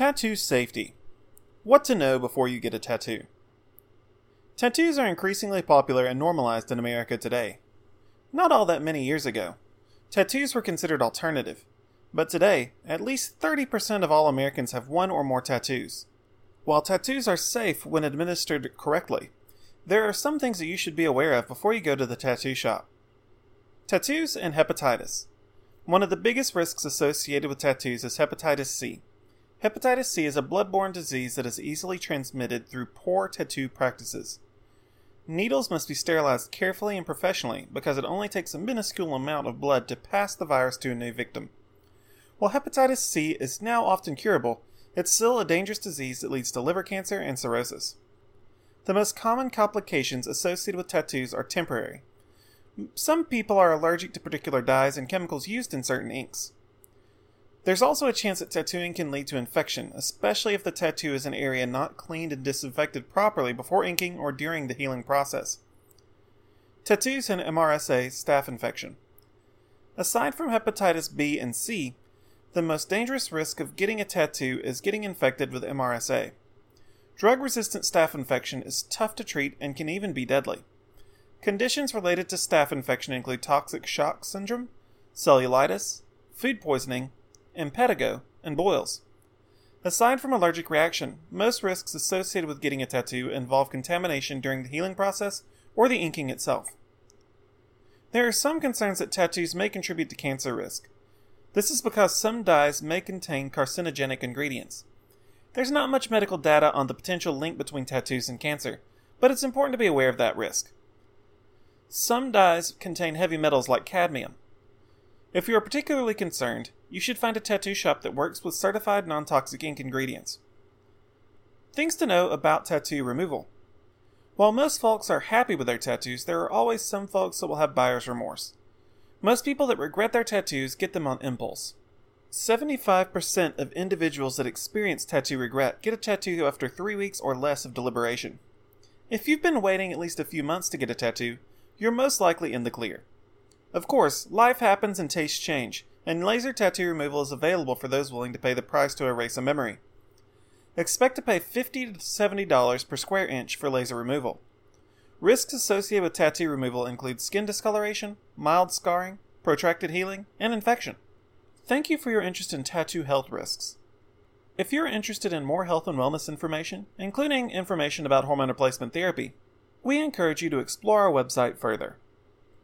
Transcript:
Tattoo safety. What to know before you get a tattoo. Tattoos are increasingly popular and normalized in America today. Not all that many years ago, tattoos were considered alternative, but today, at least 30% of all Americans have one or more tattoos. While tattoos are safe when administered correctly, there are some things that you should be aware of before you go to the tattoo shop. Tattoos and hepatitis. One of the biggest risks associated with tattoos is hepatitis C. Hepatitis C is a bloodborne disease that is easily transmitted through poor tattoo practices. Needles must be sterilized carefully and professionally because it only takes a minuscule amount of blood to pass the virus to a new victim. While hepatitis C is now often curable, it's still a dangerous disease that leads to liver cancer and cirrhosis. The most common complications associated with tattoos are temporary. Some people are allergic to particular dyes and chemicals used in certain inks. There's also a chance that tattooing can lead to infection, especially if the tattoo is an area not cleaned and disinfected properly before inking or during the healing process. Tattoos and MRSA staph infection. Aside from hepatitis B and C, the most dangerous risk of getting a tattoo is getting infected with MRSA. Drug resistant staph infection is tough to treat and can even be deadly. Conditions related to staph infection include toxic shock syndrome, cellulitis, food poisoning, impetigo, and boils. Aside from allergic reaction, most risks associated with getting a tattoo involve contamination during the healing process or the inking itself. There are some concerns that tattoos may contribute to cancer risk. This is because some dyes may contain carcinogenic ingredients. There's not much medical data on the potential link between tattoos and cancer, but it's important to be aware of that risk. Some dyes contain heavy metals like cadmium. If you are particularly concerned, you should find a tattoo shop that works with certified non toxic ink ingredients. Things to know about tattoo removal. While most folks are happy with their tattoos, there are always some folks that will have buyer's remorse. Most people that regret their tattoos get them on impulse. 75% of individuals that experience tattoo regret get a tattoo after three weeks or less of deliberation. If you've been waiting at least a few months to get a tattoo, you're most likely in the clear. Of course, life happens and tastes change, and laser tattoo removal is available for those willing to pay the price to erase a memory. Expect to pay 50 to $70 per square inch for laser removal. Risks associated with tattoo removal include skin discoloration, mild scarring, protracted healing, and infection. Thank you for your interest in tattoo health risks. If you're interested in more health and wellness information, including information about hormone replacement therapy, we encourage you to explore our website further.